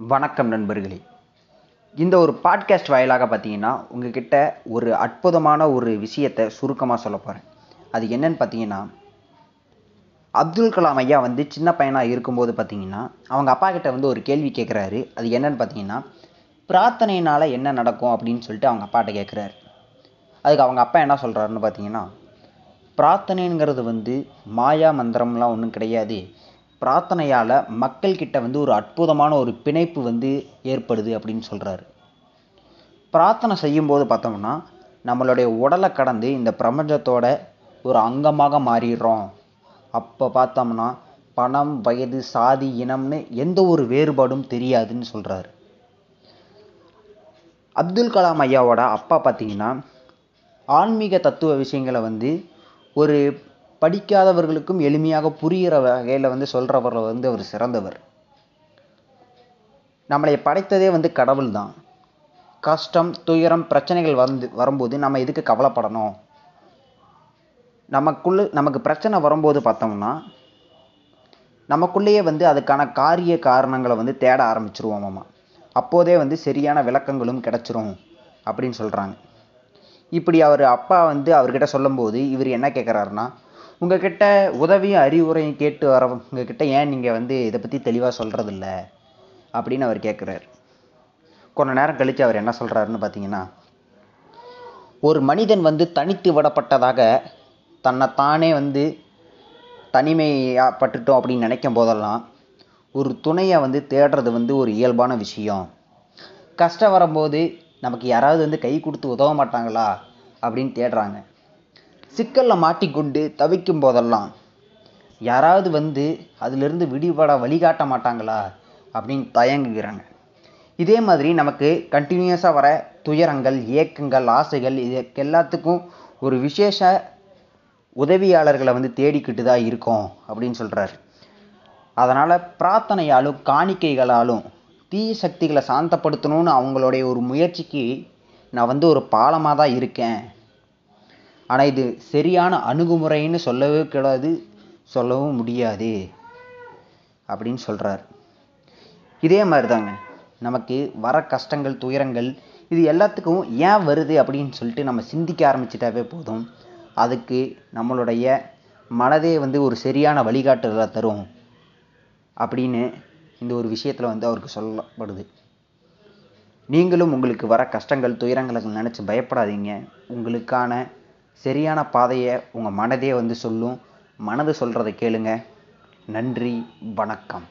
வணக்கம் நண்பர்களே. இந்த ஒரு பாட்காஸ்ட் வாயிலாக பார்த்தீங்கன்னா உங்ககிட்ட ஒரு அற்புதமான ஒரு விஷயத்தை சுருக்கமாக சொல்ல போகிறேன் அது என்னன்னு பார்த்தீங்கன்னா அப்துல் கலாம் ஐயா வந்து சின்ன பையனாக இருக்கும்போது பார்த்தீங்கன்னா அவங்க அப்பா கிட்ட வந்து ஒரு கேள்வி கேட்குறாரு அது என்னன்னு பார்த்தீங்கன்னா பிரார்த்தனையினால் என்ன நடக்கும் அப்படின்னு சொல்லிட்டு அவங்க அப்பாட்ட கேட்குறாரு அதுக்கு அவங்க அப்பா என்ன சொல்கிறாருன்னு பார்த்தீங்கன்னா பிரார்த்தனைங்கிறது வந்து மாயா மந்திரம்லாம் ஒன்றும் கிடையாது. பிரார்த்தனையால் மக்கள்கிட்ட வந்து ஒரு அற்புதமான ஒரு பிணைப்பு வந்து ஏற்படுது அப்படின்னு சொல்கிறாரு பிரார்த்தனை செய்யும்போது பார்த்தோம்னா நம்மளுடைய உடலை கடந்து இந்த பிரபஞ்சத்தோட ஒரு அங்கமாக மாறிடுறோம். அப்போ பார்த்தோம்னா பணம் வயது சாதி இனம்னு எந்த ஒரு வேறுபாடும் தெரியாதுன்னு சொல்கிறாரு அப்துல் கலாம் ஐயாவோட அப்பா பார்த்தீங்கன்னா ஆன்மீக தத்துவ விஷயங்களை வந்து ஒரு படிக்காதவர்களுக்கும் எளிமையாக புரிகிற வகையில் வந்து சொல்கிறவர் வந்து அவர் சிறந்தவர். நம்மளை படைத்ததே வந்து கடவுள் தான் கஷ்டம் துயரம் பிரச்சனைகள் வந்து வரும்போது நம்ம எதுக்கு கவலைப்படணும்? நமக்குள்ள நமக்கு பிரச்சனை வரும்போது பார்த்தோம்னா நமக்குள்ளேயே வந்து அதுக்கான காரிய காரணங்களை வந்து தேட ஆரம்பிச்சிருவோமாமா. அப்போதே வந்து சரியான விளக்கங்களும் கிடச்சிரும் அப்படின்னு சொல்கிறாங்க இப்படி அவர் அப்பா வந்து அவர்கிட்ட சொல்லும்போது இவர் என்ன கேட்குறாருன்னா உங்ககிட்ட உதவியும் அறிவுரையும் கேட்டு வரவங்க கிட்ட ஏன் நீங்கள் வந்து இதை பற்றி தெளிவாக சொல்கிறதில்ல அப்படின்னு அவர் கேட்குறாரு கொஞ்ச நேரம் கழித்து அவர் என்ன சொல்கிறாருன்னு பார்த்தீங்கன்னா ஒரு மனிதன் வந்து தனித்து விடப்பட்டதாக தன்னைத்தானே வந்து தனிமையாப்பட்டுட்டோம் அப்படின்னு நினைக்கும் போதெல்லாம் ஒரு துணையை வந்து தேடுறது வந்து ஒரு இயல்பான விஷயம். கஷ்டம் வரும்போது நமக்கு யாராவது வந்து கை கொடுத்து உதவ மாட்டாங்களா அப்படின்னு தேடுறாங்க. சிக்கலில் மாட்டிக்கொண்டு தவிக்கும் போதெல்லாம் யாராவது வந்து அதிலிருந்து விடுபட வழிகாட்ட மாட்டாங்களா அப்படின்னு தயங்குகிறாங்க. இதே மாதிரி நமக்கு கண்டினியூஸாக வர துயரங்கள் ஏக்கங்கள் ஆசைகள் இது எல்லாத்துக்கும் ஒரு விசேஷ உதவியாளர்களை வந்து தேடிக்கிட்டு தான் இருக்கோம் அப்படின்னு சொல்கிறார் அதனால் பிரார்த்தனையாலும் காணிக்கைகளாலும் தீய சக்திகளை சாந்தப்படுத்தணும்னு அவங்களுடைய ஒரு முயற்சிக்கு நான் வந்து ஒரு பாலமாக தான் இருக்கேன். ஆனால் இது சரியான அணுகுமுறைன்னு சொல்லவே கூடாது சொல்லவும் முடியாது அப்படின்னு சொல்கிறார் இதே மாதிரி தாங்க நமக்கு வர கஷ்டங்கள் துயரங்கள் இது எல்லாத்துக்கும் ஏன் வருது அப்படின்னு சொல்லிட்டு நம்ம சிந்திக்க ஆரம்பிச்சிட்டாவே போதும். அதுக்கு நம்மளுடைய மனதே வந்து ஒரு சரியான வழிகாட்டுதலை தரும் அப்படின்னு இந்த ஒரு விஷயத்தில் வந்து அவருக்கு சொல்லப்படுது. நீங்களும் உங்களுக்கு வர கஷ்டங்கள் துயரங்களை நினச்சி பயப்படாதீங்க. உங்களுக்கான சரியான பாதையை உங்கள் மனதே வந்து சொல்லும். மனது சொல்கிறத கேளுங்க. நன்றி வணக்கம்.